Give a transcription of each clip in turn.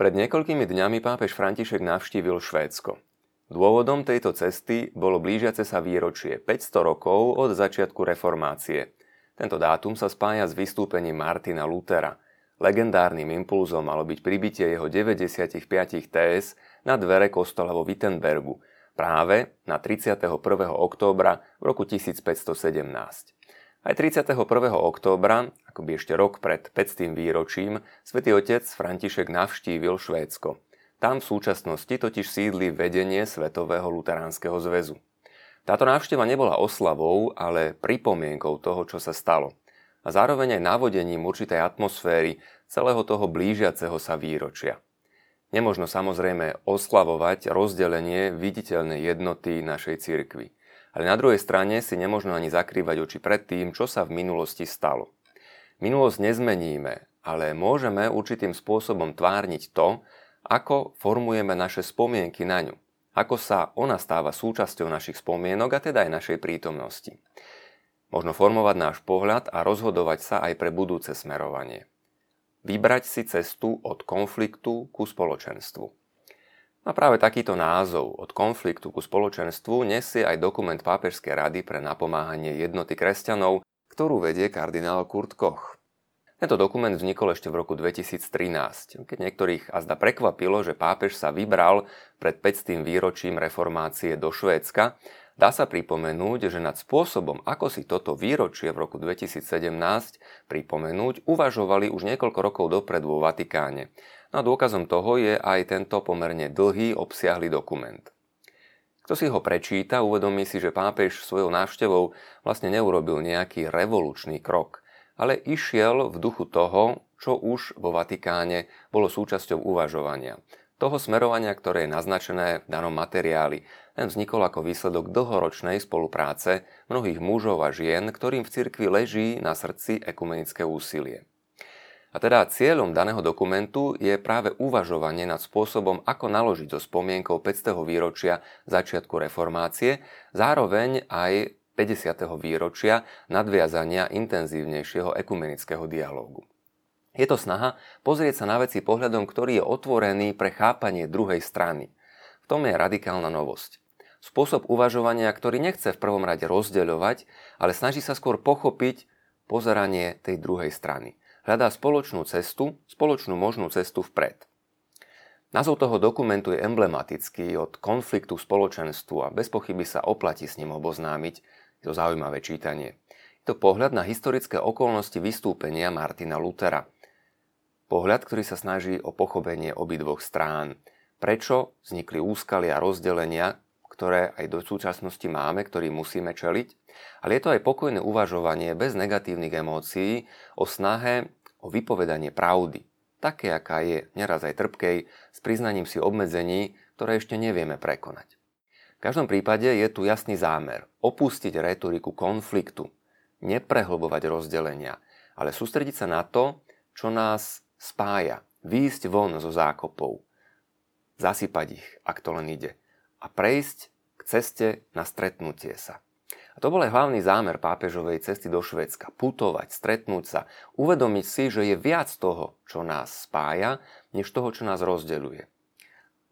Pred niekoľkými dňami pápež František navštívil Švédsko. Dôvodom tejto cesty bolo blížiace sa výročie 500 rokov od začiatku reformácie. Tento dátum sa spája s vystúpením Martina Lutera. Legendárnym impulzom malo byť pribitie jeho 95 TS na dvere kostola vo Wittenbergu práve na 31. októbra v roku 1517. Aj 31. októbra, akoby ešte rok pred 500. výročím, svätý otec František navštívil Švédsko. Tam v súčasnosti totiž sídli vedenie Svetového luteránskeho zväzu. Táto návšteva nebola oslavou, ale pripomienkou toho, čo sa stalo. A zároveň aj návodením určitej atmosféry celého toho blížiaceho sa výročia. Nemožno samozrejme oslavovať rozdelenie viditeľnej jednoty našej cirkvi. Ale na druhej strane si nemožno ani zakrývať oči pred tým, čo sa v minulosti stalo. Minulosť nezmeníme, ale môžeme určitým spôsobom tvárniť to, ako formujeme naše spomienky na ňu. Ako sa ona stáva súčasťou našich spomienok a teda aj našej prítomnosti. Možno formovať náš pohľad a rozhodovať sa aj pre budúce smerovanie. Vybrať si cestu od konfliktu ku spoločenstvu. A práve takýto názov od konfliktu ku spoločenstvu nesie aj dokument Pápežskej rady pre napomáhanie jednoty kresťanov, ktorú vedie kardinál Kurt Koch. Tento dokument vznikol ešte v roku 2013, keď niektorých azda prekvapilo, že pápež sa vybral pred 500. výročím reformácie do Švédska, dá sa pripomenúť, že nad spôsobom, ako si toto výročie v roku 2017 pripomenúť, uvažovali už niekoľko rokov dopredu vo Vatikáne No a dôkazom toho je aj tento pomerne dlhý, obsiahly dokument. Kto si ho prečíta, uvedomí si, že pápež svojou návštevou vlastne neurobil nejaký revolučný krok, ale išiel v duchu toho, čo už vo Vatikáne bolo súčasťou uvažovania. Toho smerovania, ktoré je naznačené v danom materiáli, ten vznikol ako výsledok dlhoročnej spolupráce mnohých mužov a žien, ktorým v cirkvi leží na srdci ekumenické úsilie. A teda cieľom daného dokumentu je práve uvažovanie nad spôsobom, ako naložiť so spomienkou 500. výročia začiatku reformácie, zároveň aj 50. výročia nadviazania intenzívnejšieho ekumenického dialógu. Je to snaha pozrieť sa na veci pohľadom, ktorý je otvorený pre chápanie druhej strany. V tom je radikálna novosť. Spôsob uvažovania, ktorý nechce v prvom rade rozdeľovať, ale snaží sa skôr pochopiť pozeranie tej druhej strany hľadá spoločnú cestu, spoločnú možnú cestu vpred. Názov toho dokumentu je emblematický od konfliktu spoločenstvu a bez pochyby sa oplatí s ním oboznámiť. Je to zaujímavé čítanie. Je to pohľad na historické okolnosti vystúpenia Martina Lutera. Pohľad, ktorý sa snaží o pochopenie obidvoch strán. Prečo vznikli úskalia a rozdelenia, ktoré aj do súčasnosti máme, ktorý musíme čeliť, ale je to aj pokojné uvažovanie bez negatívnych emócií o snahe o vypovedanie pravdy, také aká je, neraz aj trpkej, s priznaním si obmedzení, ktoré ešte nevieme prekonať. V každom prípade je tu jasný zámer opustiť retoriku konfliktu, neprehlbovať rozdelenia, ale sústrediť sa na to, čo nás spája, výjsť von zo zákopov, zasypať ich, ak to len ide, a prejsť k ceste na stretnutie sa. A to bol aj hlavný zámer pápežovej cesty do Švedska. Putovať, stretnúť sa, uvedomiť si, že je viac toho, čo nás spája, než toho, čo nás rozdeľuje.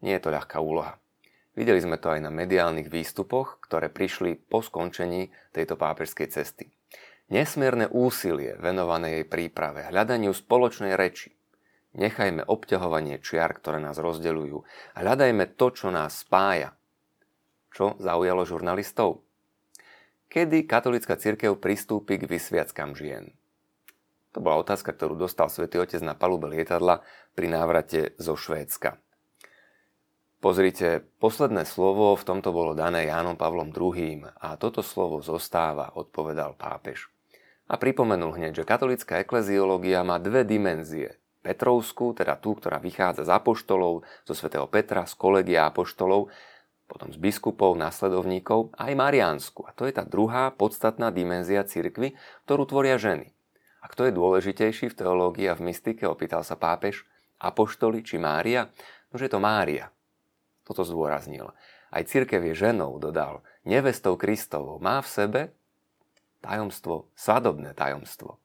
Nie je to ľahká úloha. Videli sme to aj na mediálnych výstupoch, ktoré prišli po skončení tejto pápežskej cesty. Nesmierne úsilie venované jej príprave, hľadaniu spoločnej reči. Nechajme obťahovanie čiar, ktoré nás rozdeľujú hľadajme to, čo nás spája, čo zaujalo žurnalistov? Kedy katolická cirkev pristúpi k vysviackám žien? To bola otázka, ktorú dostal svätý Otec na palube lietadla pri návrate zo Švédska. Pozrite, posledné slovo v tomto bolo dané Jánom Pavlom II. a toto slovo zostáva, odpovedal pápež. A pripomenul hneď, že katolická ekleziológia má dve dimenzie. Petrovskú, teda tú, ktorá vychádza z apoštolov, zo svätého Petra, z kolegia apoštolov potom z biskupov, následovníkov, aj Mariánsku. A to je tá druhá podstatná dimenzia cirkvy, ktorú tvoria ženy. A kto je dôležitejší v teológii a v mystike, opýtal sa pápež, apoštoli či Mária? No, že je to Mária. Toto zdôraznil. Aj církev je ženou, dodal, nevestou Kristovou. Má v sebe tajomstvo, svadobné tajomstvo.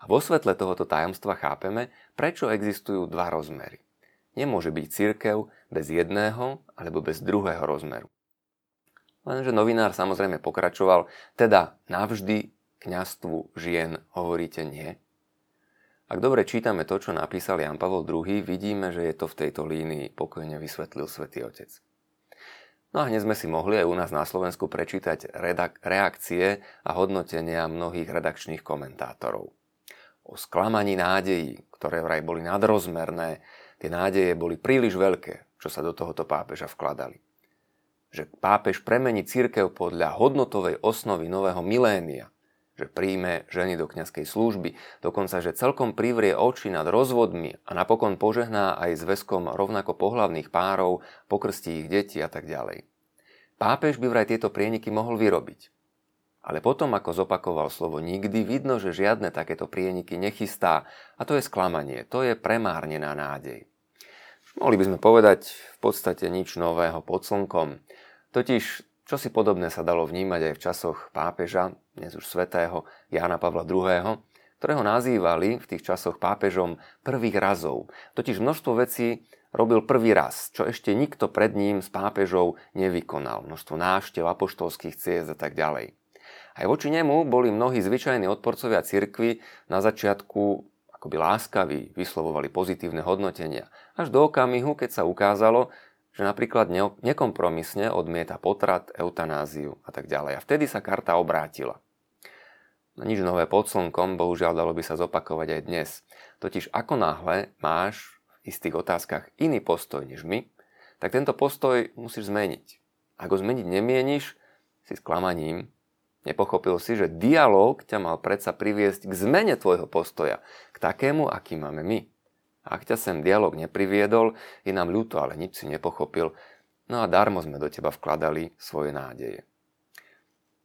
A vo svetle tohoto tajomstva chápeme, prečo existujú dva rozmery. Nemôže byť církev bez jedného alebo bez druhého rozmeru. Lenže novinár samozrejme pokračoval, teda navždy kňastvu žien hovoríte nie. Ak dobre čítame to, čo napísal Jan Pavol II, vidíme, že je to v tejto línii pokojne vysvetlil svätý Otec. No a hneď sme si mohli aj u nás na Slovensku prečítať redak- reakcie a hodnotenia mnohých redakčných komentátorov. O sklamaní nádejí, ktoré vraj boli nadrozmerné, tie nádeje boli príliš veľké, čo sa do tohoto pápeža vkladali že pápež premení církev podľa hodnotovej osnovy nového milénia, že príjme ženy do kňazskej služby, dokonca, že celkom privrie oči nad rozvodmi a napokon požehná aj zväzkom rovnako pohlavných párov, pokrstí ich deti a tak ďalej. Pápež by vraj tieto prieniky mohol vyrobiť. Ale potom, ako zopakoval slovo nikdy, vidno, že žiadne takéto prieniky nechystá a to je sklamanie, to je premárnená nádej. Mohli by sme povedať v podstate nič nového pod slnkom. Totiž, čo si podobné sa dalo vnímať aj v časoch pápeža, dnes už svetého Jána Pavla II., ktorého nazývali v tých časoch pápežom prvých razov. Totiž množstvo vecí robil prvý raz, čo ešte nikto pred ním z pápežov nevykonal. Množstvo návštev, apoštolských ciest a tak ďalej. Aj voči nemu boli mnohí zvyčajní odporcovia cirkvy na začiatku akoby láskaví, vyslovovali pozitívne hodnotenia. Až do okamihu, keď sa ukázalo, že napríklad nekompromisne odmieta potrat, eutanáziu a tak ďalej. A vtedy sa karta obrátila. No nič nové pod slnkom, bohužiaľ dalo by sa zopakovať aj dnes. Totiž ako náhle máš v istých otázkach iný postoj než my, tak tento postoj musíš zmeniť. Ak ho zmeniť nemieníš, si sklamaním Nepochopil si, že dialog ťa mal predsa priviesť k zmene tvojho postoja, k takému, aký máme my. Ak ťa sem dialog nepriviedol, je nám ľúto, ale nič si nepochopil, no a darmo sme do teba vkladali svoje nádeje.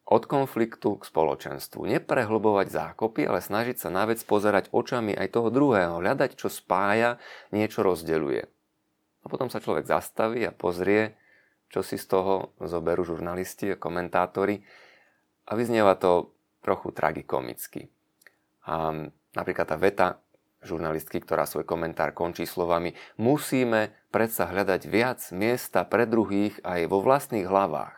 Od konfliktu k spoločenstvu. Neprehlbovať zákopy, ale snažiť sa na vec pozerať očami aj toho druhého, hľadať, čo spája, niečo rozdeľuje. A potom sa človek zastaví a pozrie, čo si z toho zoberú žurnalisti a komentátori, a vyznieva to trochu tragikomicky. A napríklad tá veta žurnalistky, ktorá svoj komentár končí slovami musíme predsa hľadať viac miesta pre druhých aj vo vlastných hlavách.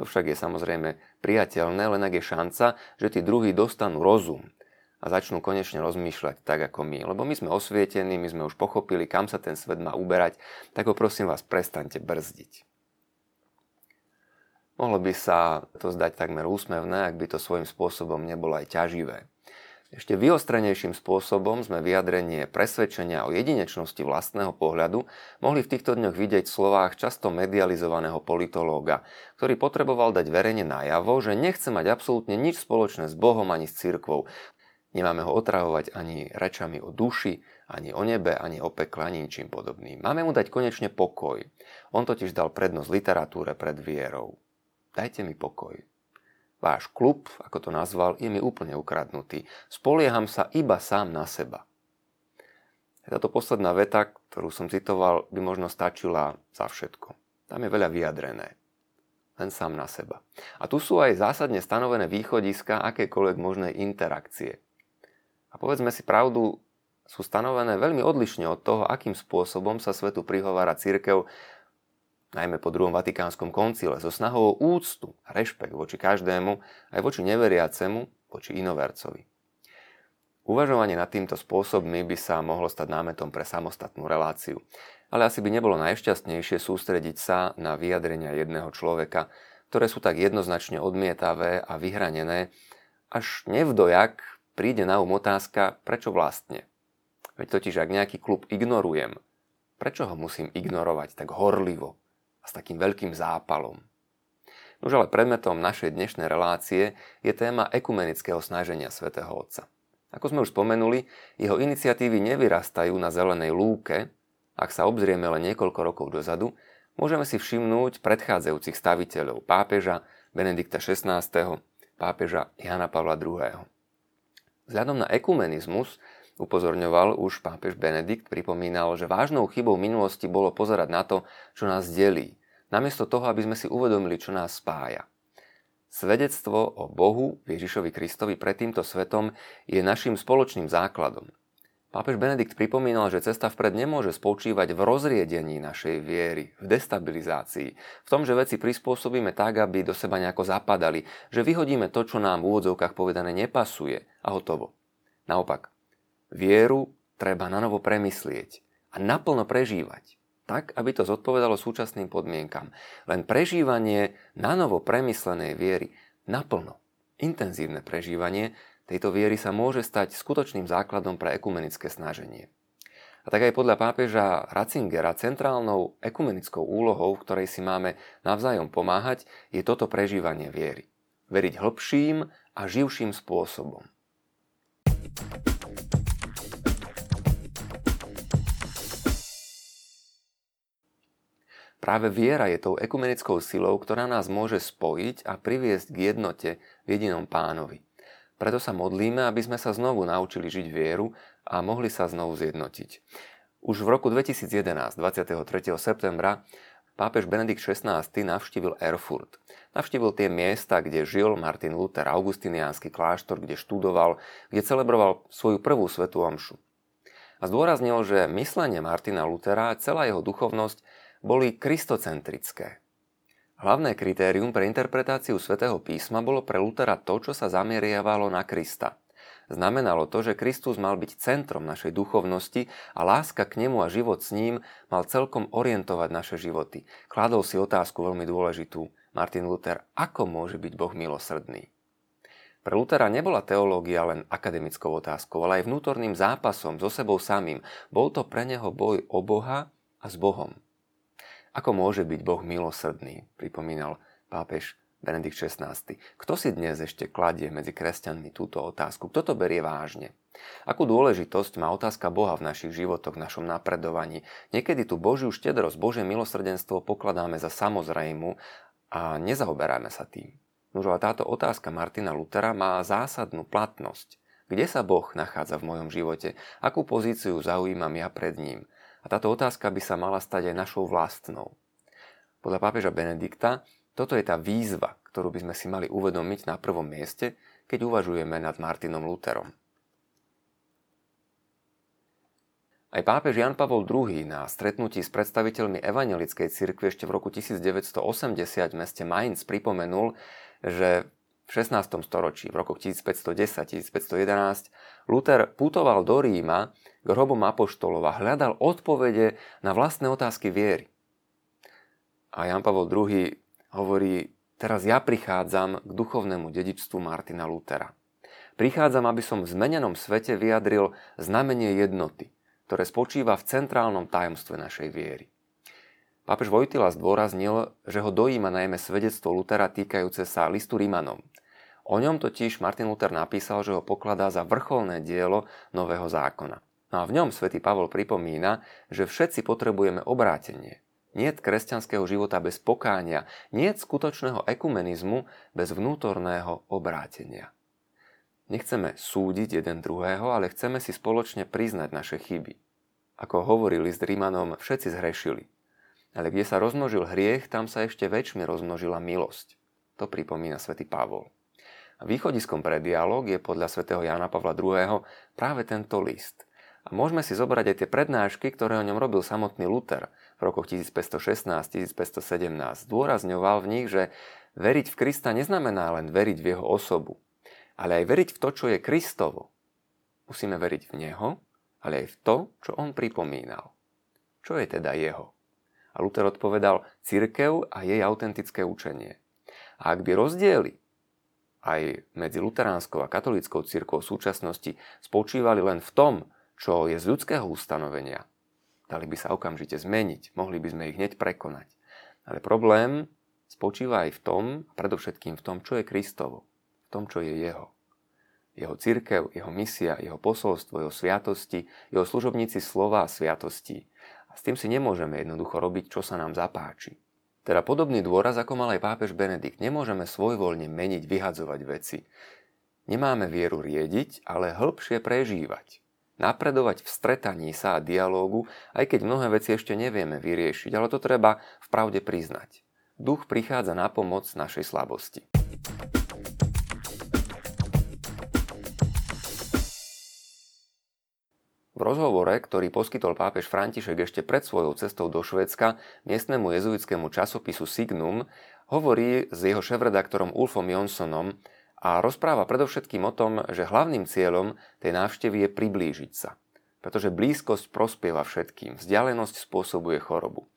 To však je samozrejme priateľné, len ak je šanca, že tí druhí dostanú rozum a začnú konečne rozmýšľať tak ako my. Lebo my sme osvietení, my sme už pochopili, kam sa ten svet má uberať, tak ho prosím vás prestaňte brzdiť. Mohlo by sa to zdať takmer úsmevné, ak by to svojím spôsobom nebolo aj ťaživé. Ešte vyostrenejším spôsobom sme vyjadrenie presvedčenia o jedinečnosti vlastného pohľadu mohli v týchto dňoch vidieť v slovách často medializovaného politológa, ktorý potreboval dať verejne najavo, že nechce mať absolútne nič spoločné s Bohom ani s cirkvou. Nemáme ho otrahovať ani rečami o duši, ani o nebe, ani o pekle, ani ničím podobným. Máme mu dať konečne pokoj. On totiž dal prednosť literatúre pred vierou. Dajte mi pokoj. Váš klub, ako to nazval, je mi úplne ukradnutý. Spolieham sa iba sám na seba. Táto posledná veta, ktorú som citoval, by možno stačila za všetko. Tam je veľa vyjadrené. Len sám na seba. A tu sú aj zásadne stanovené východiska akékoľvek možnej interakcie. A povedzme si pravdu, sú stanovené veľmi odlišne od toho, akým spôsobom sa svetu prihovára církev najmä po druhom Vatikánskom koncile, so snahou o úctu a rešpekt voči každému, aj voči neveriacemu, voči inovercovi. Uvažovanie nad týmto spôsobmi by sa mohlo stať námetom pre samostatnú reláciu, ale asi by nebolo najšťastnejšie sústrediť sa na vyjadrenia jedného človeka, ktoré sú tak jednoznačne odmietavé a vyhranené, až nevdojak príde na um otázka, prečo vlastne. Veď totiž, ak nejaký klub ignorujem, prečo ho musím ignorovať tak horlivo, s takým veľkým zápalom. Už ale predmetom našej dnešnej relácie je téma ekumenického snaženia svätého Otca. Ako sme už spomenuli, jeho iniciatívy nevyrastajú na zelenej lúke, ak sa obzrieme len niekoľko rokov dozadu, môžeme si všimnúť predchádzajúcich staviteľov pápeža Benedikta XVI, pápeža Jana Pavla II. Vzhľadom na ekumenizmus upozorňoval už pápež Benedikt, pripomínal, že vážnou chybou minulosti bolo pozerať na to, čo nás delí, namiesto toho, aby sme si uvedomili, čo nás spája. Svedectvo o Bohu, Ježišovi Kristovi pred týmto svetom je našim spoločným základom. Pápež Benedikt pripomínal, že cesta vpred nemôže spočívať v rozriedení našej viery, v destabilizácii, v tom, že veci prispôsobíme tak, aby do seba nejako zapadali, že vyhodíme to, čo nám v úvodzovkách povedané nepasuje a hotovo. Naopak, vieru treba na novo premyslieť a naplno prežívať, tak, aby to zodpovedalo súčasným podmienkam. Len prežívanie na novo premyslenej viery, naplno, intenzívne prežívanie, tejto viery sa môže stať skutočným základom pre ekumenické snaženie. A tak aj podľa pápeža Ratzingera centrálnou ekumenickou úlohou, v ktorej si máme navzájom pomáhať, je toto prežívanie viery. Veriť hĺbším a živším spôsobom. Práve viera je tou ekumenickou silou, ktorá nás môže spojiť a priviesť k jednote v jedinom pánovi. Preto sa modlíme, aby sme sa znovu naučili žiť vieru a mohli sa znovu zjednotiť. Už v roku 2011, 23. septembra, pápež Benedikt XVI navštívil Erfurt. Navštívil tie miesta, kde žil Martin Luther, augustiniánsky kláštor, kde študoval, kde celebroval svoju prvú svetú omšu. A zdôraznil, že myslenie Martina Luthera a celá jeho duchovnosť boli kristocentrické. Hlavné kritérium pre interpretáciu svätého písma bolo pre Lutera to, čo sa zameriavalo na Krista. Znamenalo to, že Kristus mal byť centrom našej duchovnosti a láska k nemu a život s ním mal celkom orientovať naše životy. Kladol si otázku veľmi dôležitú. Martin Luther, ako môže byť Boh milosrdný? Pre Lutera nebola teológia len akademickou otázkou, ale aj vnútorným zápasom so sebou samým. Bol to pre neho boj o Boha a s Bohom. Ako môže byť Boh milosrdný, pripomínal pápež Benedikt XVI. Kto si dnes ešte kladie medzi kresťanmi túto otázku? Kto to berie vážne? Akú dôležitosť má otázka Boha v našich životoch, v našom napredovaní? Niekedy tú Božiu štedrosť, Božie milosrdenstvo pokladáme za samozrejmu a nezaoberáme sa tým. Nož ale táto otázka Martina Lutera má zásadnú platnosť. Kde sa Boh nachádza v mojom živote? Akú pozíciu zaujímam ja pred ním? A táto otázka by sa mala stať aj našou vlastnou. Podľa pápeža Benedikta toto je tá výzva, ktorú by sme si mali uvedomiť na prvom mieste, keď uvažujeme nad Martinom Lutherom. Aj pápež Jan Pavol II na stretnutí s predstaviteľmi evangelickej cirkvi ešte v roku 1980 v meste Mainz pripomenul, že v 16. storočí, v rokoch 1510-1511, Luther putoval do Ríma k hrobom apoštolov a hľadal odpovede na vlastné otázky viery. A Jan Pavel II hovorí, teraz ja prichádzam k duchovnému dedičstvu Martina Lutera. Prichádzam, aby som v zmenenom svete vyjadril znamenie jednoty, ktoré spočíva v centrálnom tajomstve našej viery. Pápež Vojtila zdôraznil, že ho dojíma najmä svedectvo Lutera týkajúce sa listu Rímanom. O ňom totiž Martin Luther napísal, že ho pokladá za vrcholné dielo Nového zákona. No a v ňom svätý Pavol pripomína, že všetci potrebujeme obrátenie. Nie kresťanského života bez pokánia, nie skutočného ekumenizmu bez vnútorného obrátenia. Nechceme súdiť jeden druhého, ale chceme si spoločne priznať naše chyby. Ako hovorili s Rímanom, všetci zhrešili. Ale kde sa rozmnožil hriech, tam sa ešte väčšmi rozmnožila milosť. To pripomína svätý Pavol. Východiskom pre dialog je podľa svätého Jana Pavla II. práve tento list. A môžeme si zobrať aj tie prednášky, ktoré o ňom robil samotný Luther v rokoch 1516-1517. Dôrazňoval v nich, že veriť v Krista neznamená len veriť v jeho osobu, ale aj veriť v to, čo je Kristovo. Musíme veriť v Neho, ale aj v to, čo On pripomínal. Čo je teda Jeho? A Luther odpovedal cirkev a jej autentické učenie. A ak by rozdiely aj medzi luteránskou a katolickou církvou v súčasnosti spočívali len v tom, čo je z ľudského ustanovenia, dali by sa okamžite zmeniť, mohli by sme ich hneď prekonať. Ale problém spočíva aj v tom, predovšetkým v tom, čo je Kristovo, v tom, čo je Jeho. Jeho církev, jeho misia, jeho posolstvo, jeho sviatosti, jeho služobníci slova a sviatosti. A s tým si nemôžeme jednoducho robiť, čo sa nám zapáči. Teda podobný dôraz, ako mal aj pápež Benedikt. Nemôžeme svojvoľne meniť, vyhadzovať veci. Nemáme vieru riediť, ale hĺbšie prežívať. Napredovať v stretaní sa a dialógu, aj keď mnohé veci ešte nevieme vyriešiť, ale to treba v pravde priznať. Duch prichádza na pomoc našej slabosti. V rozhovore, ktorý poskytol pápež František ešte pred svojou cestou do Švédska miestnemu jezuitskému časopisu Signum, hovorí s jeho šéf-redaktorom Ulfom Jonsonom a rozpráva predovšetkým o tom, že hlavným cieľom tej návštevy je priblížiť sa. Pretože blízkosť prospieva všetkým, vzdialenosť spôsobuje chorobu.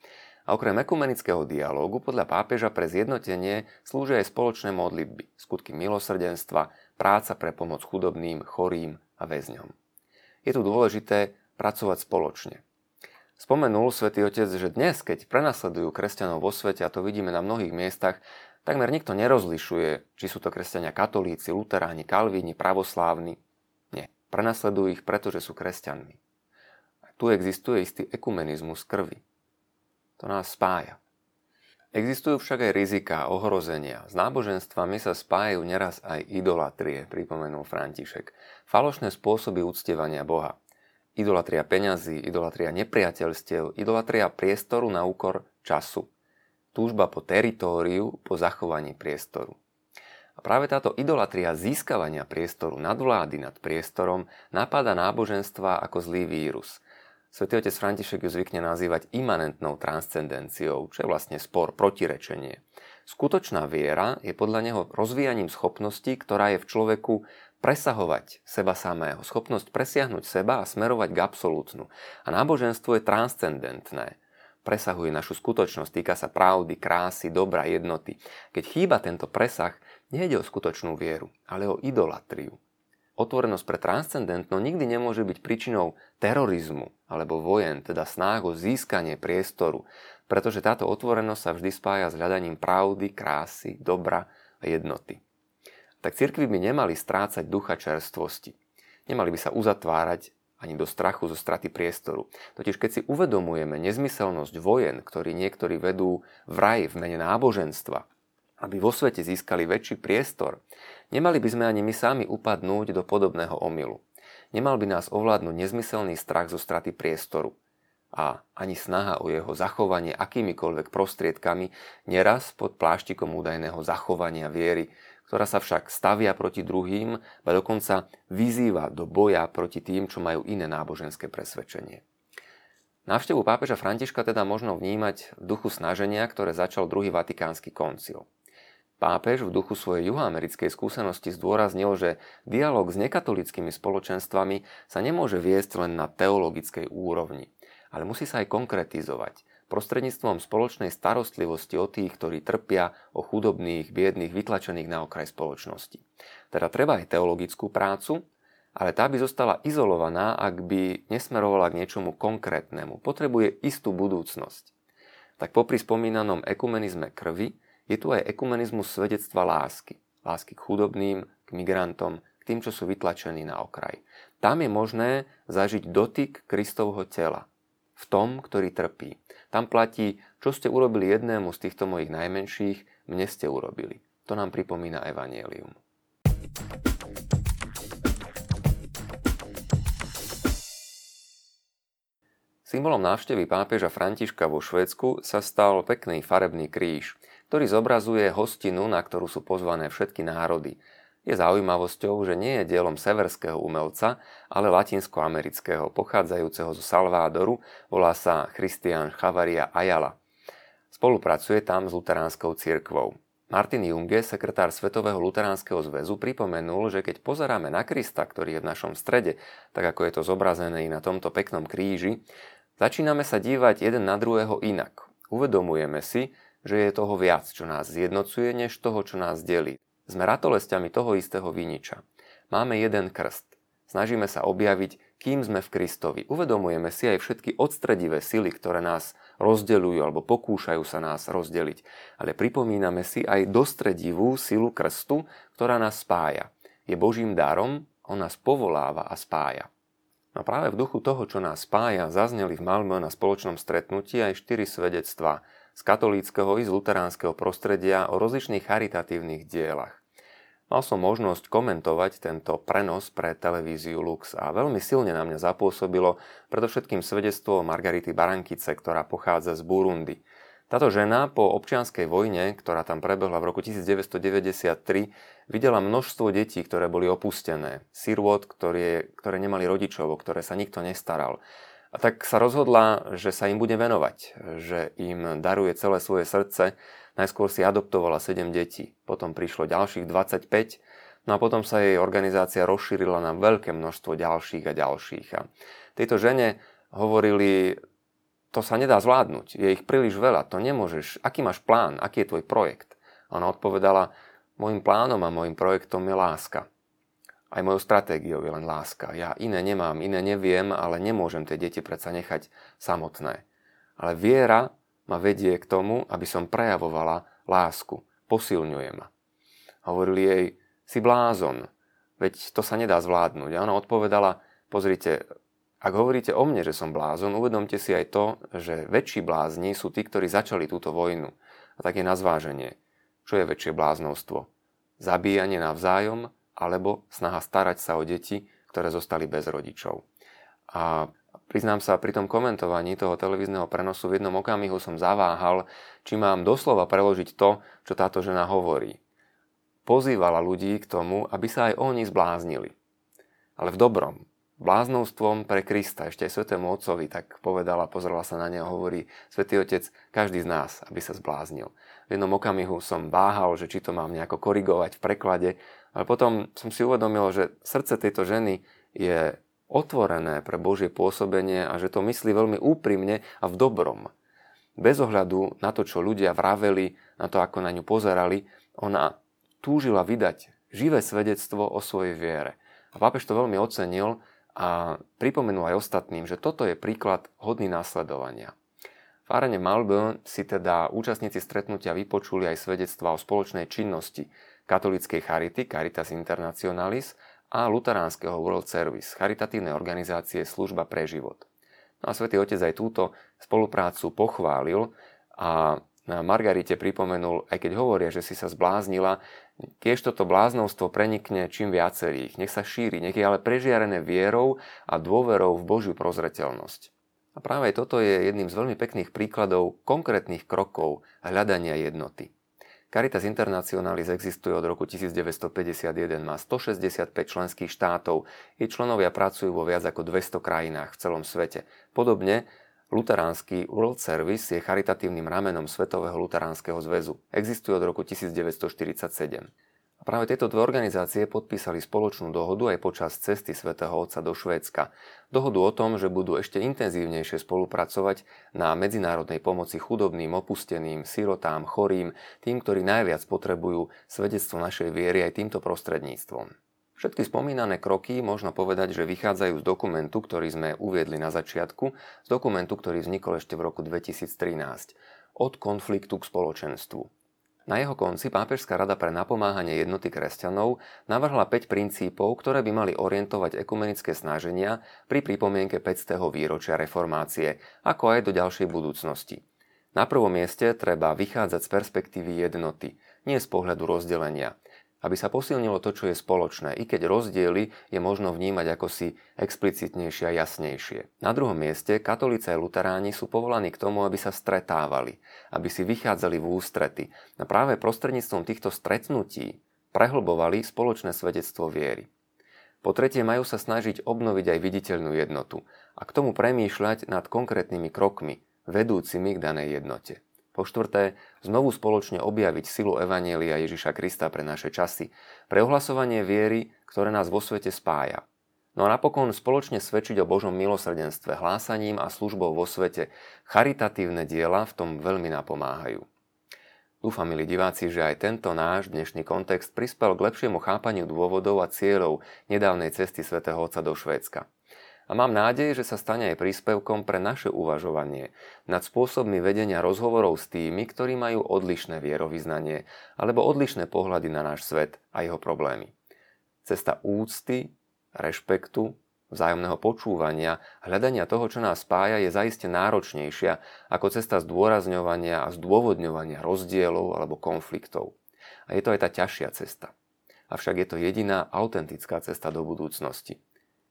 A okrem ekumenického dialógu podľa pápeža pre zjednotenie slúžia aj spoločné modlitby, skutky milosrdenstva, práca pre pomoc chudobným, chorým a väzňom je tu dôležité pracovať spoločne. Spomenul svätý Otec, že dnes, keď prenasledujú kresťanov vo svete, a to vidíme na mnohých miestach, takmer nikto nerozlišuje, či sú to kresťania katolíci, luteráni, kalvíni, pravoslávni. Nie, prenasledujú ich, pretože sú kresťanmi. A tu existuje istý ekumenizmus krvi. To nás spája. Existujú však aj rizika, ohrozenia. S náboženstvami sa spájajú neraz aj idolatrie, pripomenul František. Falošné spôsoby uctievania Boha. Idolatria peňazí, idolatria nepriateľstiev, idolatria priestoru na úkor času. Túžba po teritóriu, po zachovaní priestoru. A práve táto idolatria získavania priestoru, nadvlády nad priestorom, napadá náboženstva ako zlý vírus – Svetý otec František ju zvykne nazývať imanentnou transcendenciou, čo je vlastne spor, protirečenie. Skutočná viera je podľa neho rozvíjaním schopnosti, ktorá je v človeku presahovať seba samého, schopnosť presiahnuť seba a smerovať k absolútnu. A náboženstvo je transcendentné. Presahuje našu skutočnosť, týka sa pravdy, krásy, dobra, jednoty. Keď chýba tento presah, nejde o skutočnú vieru, ale o idolatriu. Otvorenosť pre transcendentno nikdy nemôže byť príčinou terorizmu alebo vojen, teda snách o získanie priestoru, pretože táto otvorenosť sa vždy spája s hľadaním pravdy, krásy, dobra a jednoty. Tak cirkvy by nemali strácať ducha čerstvosti. Nemali by sa uzatvárať ani do strachu zo straty priestoru. Totiž keď si uvedomujeme nezmyselnosť vojen, ktorý niektorí vedú v raj v mene náboženstva, aby vo svete získali väčší priestor, nemali by sme ani my sami upadnúť do podobného omylu. Nemal by nás ovládnuť nezmyselný strach zo straty priestoru a ani snaha o jeho zachovanie akýmikoľvek prostriedkami, neraz pod pláštikom údajného zachovania viery, ktorá sa však stavia proti druhým, a dokonca vyzýva do boja proti tým, čo majú iné náboženské presvedčenie. Návštevu pápeža Františka teda možno vnímať v duchu snaženia, ktoré začal druhý vatikánsky koncil. Pápež v duchu svojej juhoamerickej skúsenosti zdôraznil, že dialog s nekatolickými spoločenstvami sa nemôže viesť len na teologickej úrovni, ale musí sa aj konkretizovať prostredníctvom spoločnej starostlivosti o tých, ktorí trpia, o chudobných, biedných, vytlačených na okraj spoločnosti. Teda treba aj teologickú prácu, ale tá by zostala izolovaná, ak by nesmerovala k niečomu konkrétnemu. Potrebuje istú budúcnosť. Tak popri spomínanom ekumenizme krvi, je tu aj ekumenizmus svedectva lásky. Lásky k chudobným, k migrantom, k tým, čo sú vytlačení na okraj. Tam je možné zažiť dotyk Kristovho tela. V tom, ktorý trpí. Tam platí, čo ste urobili jednému z týchto mojich najmenších, mne ste urobili. To nám pripomína Evangelium. Symbolom návštevy pápeža Františka vo Švédsku sa stal pekný farebný kríž – ktorý zobrazuje hostinu, na ktorú sú pozvané všetky národy. Je zaujímavosťou, že nie je dielom severského umelca, ale latinskoamerického, pochádzajúceho zo Salvádoru, volá sa Christian Chavaria Ayala. Spolupracuje tam s luteránskou cirkvou. Martin Junge, sekretár Svetového luteránskeho zväzu, pripomenul, že keď pozeráme na Krista, ktorý je v našom strede, tak ako je to zobrazené i na tomto peknom kríži, začíname sa dívať jeden na druhého inak. Uvedomujeme si, že je toho viac, čo nás zjednocuje, než toho, čo nás delí. Sme ratolestiami toho istého viniča. Máme jeden krst. Snažíme sa objaviť, kým sme v Kristovi. Uvedomujeme si aj všetky odstredivé sily, ktoré nás rozdeľujú alebo pokúšajú sa nás rozdeliť. Ale pripomíname si aj dostredivú silu krstu, ktorá nás spája. Je Božím darom, on nás povoláva a spája. No práve v duchu toho, čo nás spája, zazneli v Malmö na spoločnom stretnutí aj štyri svedectvá z katolíckého i z luteránskeho prostredia o rozličných charitatívnych dielach. Mal som možnosť komentovať tento prenos pre televíziu Lux a veľmi silne na mňa zapôsobilo predovšetkým svedectvo Margarity Barankice, ktorá pochádza z Burundi. Táto žena po občianskej vojne, ktorá tam prebehla v roku 1993, Videla množstvo detí, ktoré boli opustené, sirôt, ktoré, ktoré nemali rodičov, o ktoré sa nikto nestaral. A tak sa rozhodla, že sa im bude venovať, že im daruje celé svoje srdce. Najskôr si adoptovala 7 detí, potom prišlo ďalších 25, no a potom sa jej organizácia rozšírila na veľké množstvo ďalších a ďalších. A tejto žene hovorili, to sa nedá zvládnuť, je ich príliš veľa, to nemôžeš, aký máš plán, aký je tvoj projekt? Ona odpovedala, môjim plánom a môjim projektom je láska. Aj mojou stratégiou je len láska. Ja iné nemám, iné neviem, ale nemôžem tie deti predsa nechať samotné. Ale viera ma vedie k tomu, aby som prejavovala lásku. Posilňuje ma. Hovorili jej, si blázon, veď to sa nedá zvládnuť. A ona odpovedala, pozrite, ak hovoríte o mne, že som blázon, uvedomte si aj to, že väčší blázni sú tí, ktorí začali túto vojnu. A tak je na zváženie. Čo je väčšie bláznostvo? Zabíjanie navzájom alebo snaha starať sa o deti, ktoré zostali bez rodičov. A priznám sa, pri tom komentovaní toho televízneho prenosu v jednom okamihu som zaváhal, či mám doslova preložiť to, čo táto žena hovorí. Pozývala ľudí k tomu, aby sa aj oni zbláznili. Ale v dobrom, bláznovstvom pre Krista, ešte aj svetému otcovi, tak povedala, pozrela sa na neho, hovorí, svätý Otec, každý z nás, aby sa zbláznil. V jednom okamihu som váhal, že či to mám nejako korigovať v preklade, ale potom som si uvedomil, že srdce tejto ženy je otvorené pre Božie pôsobenie a že to myslí veľmi úprimne a v dobrom. Bez ohľadu na to, čo ľudia vraveli, na to, ako na ňu pozerali, ona túžila vydať živé svedectvo o svojej viere. A pápež to veľmi ocenil a pripomenul aj ostatným, že toto je príklad hodný následovania. V arene Malbö si teda účastníci stretnutia vypočuli aj svedectva o spoločnej činnosti katolíckej charity Caritas Internationalis a luteránskeho World Service, charitatívnej organizácie Služba pre život. No a svätý Otec aj túto spoluprácu pochválil a Margarite pripomenul, aj keď hovoria, že si sa zbláznila, tiež toto bláznovstvo prenikne čím viacerých. Nech sa šíri, nech je ale prežiarené vierou a dôverou v Božiu prozreteľnosť. A práve toto je jedným z veľmi pekných príkladov konkrétnych krokov hľadania jednoty. Caritas Internationalis existuje od roku 1951, má 165 členských štátov, jej členovia pracujú vo viac ako 200 krajinách v celom svete. Podobne Luteránsky World Service je charitatívnym ramenom Svetového luteránskeho zväzu. Existuje od roku 1947. A práve tieto dve organizácie podpísali spoločnú dohodu aj počas cesty svätého Otca do Švédska. Dohodu o tom, že budú ešte intenzívnejšie spolupracovať na medzinárodnej pomoci chudobným, opusteným, sirotám, chorým, tým, ktorí najviac potrebujú svedectvo našej viery aj týmto prostredníctvom. Všetky spomínané kroky možno povedať, že vychádzajú z dokumentu, ktorý sme uviedli na začiatku, z dokumentu, ktorý vznikol ešte v roku 2013. Od konfliktu k spoločenstvu. Na jeho konci Pápežská rada pre napomáhanie jednoty kresťanov navrhla 5 princípov, ktoré by mali orientovať ekumenické snaženia pri pripomienke 500. výročia reformácie, ako aj do ďalšej budúcnosti. Na prvom mieste treba vychádzať z perspektívy jednoty, nie z pohľadu rozdelenia – aby sa posilnilo to, čo je spoločné, i keď rozdiely je možno vnímať ako si explicitnejšie a jasnejšie. Na druhom mieste katolíci a luteráni sú povolaní k tomu, aby sa stretávali, aby si vychádzali v ústrety. A práve prostredníctvom týchto stretnutí prehlbovali spoločné svedectvo viery. Po tretie majú sa snažiť obnoviť aj viditeľnú jednotu a k tomu premýšľať nad konkrétnymi krokmi, vedúcimi k danej jednote. Po štvrté, znovu spoločne objaviť silu Evanielia Ježiša Krista pre naše časy, pre ohlasovanie viery, ktoré nás vo svete spája. No a napokon spoločne svedčiť o Božom milosrdenstve hlásaním a službou vo svete. Charitatívne diela v tom veľmi napomáhajú. Dúfam, milí diváci, že aj tento náš dnešný kontext prispel k lepšiemu chápaniu dôvodov a cieľov nedávnej cesty svätého Otca do Švédska a mám nádej, že sa stane aj príspevkom pre naše uvažovanie nad spôsobmi vedenia rozhovorov s tými, ktorí majú odlišné vierovýznanie alebo odlišné pohľady na náš svet a jeho problémy. Cesta úcty, rešpektu, vzájomného počúvania, hľadania toho, čo nás spája, je zaiste náročnejšia ako cesta zdôrazňovania a zdôvodňovania rozdielov alebo konfliktov. A je to aj tá ťažšia cesta. Avšak je to jediná autentická cesta do budúcnosti.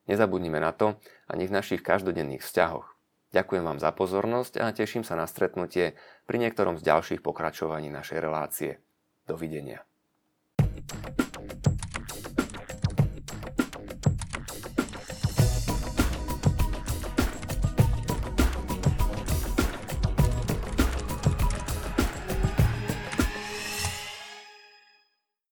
Nezabudnime na to ani v našich každodenných vzťahoch. Ďakujem vám za pozornosť a teším sa na stretnutie pri niektorom z ďalších pokračovaní našej relácie. Dovidenia.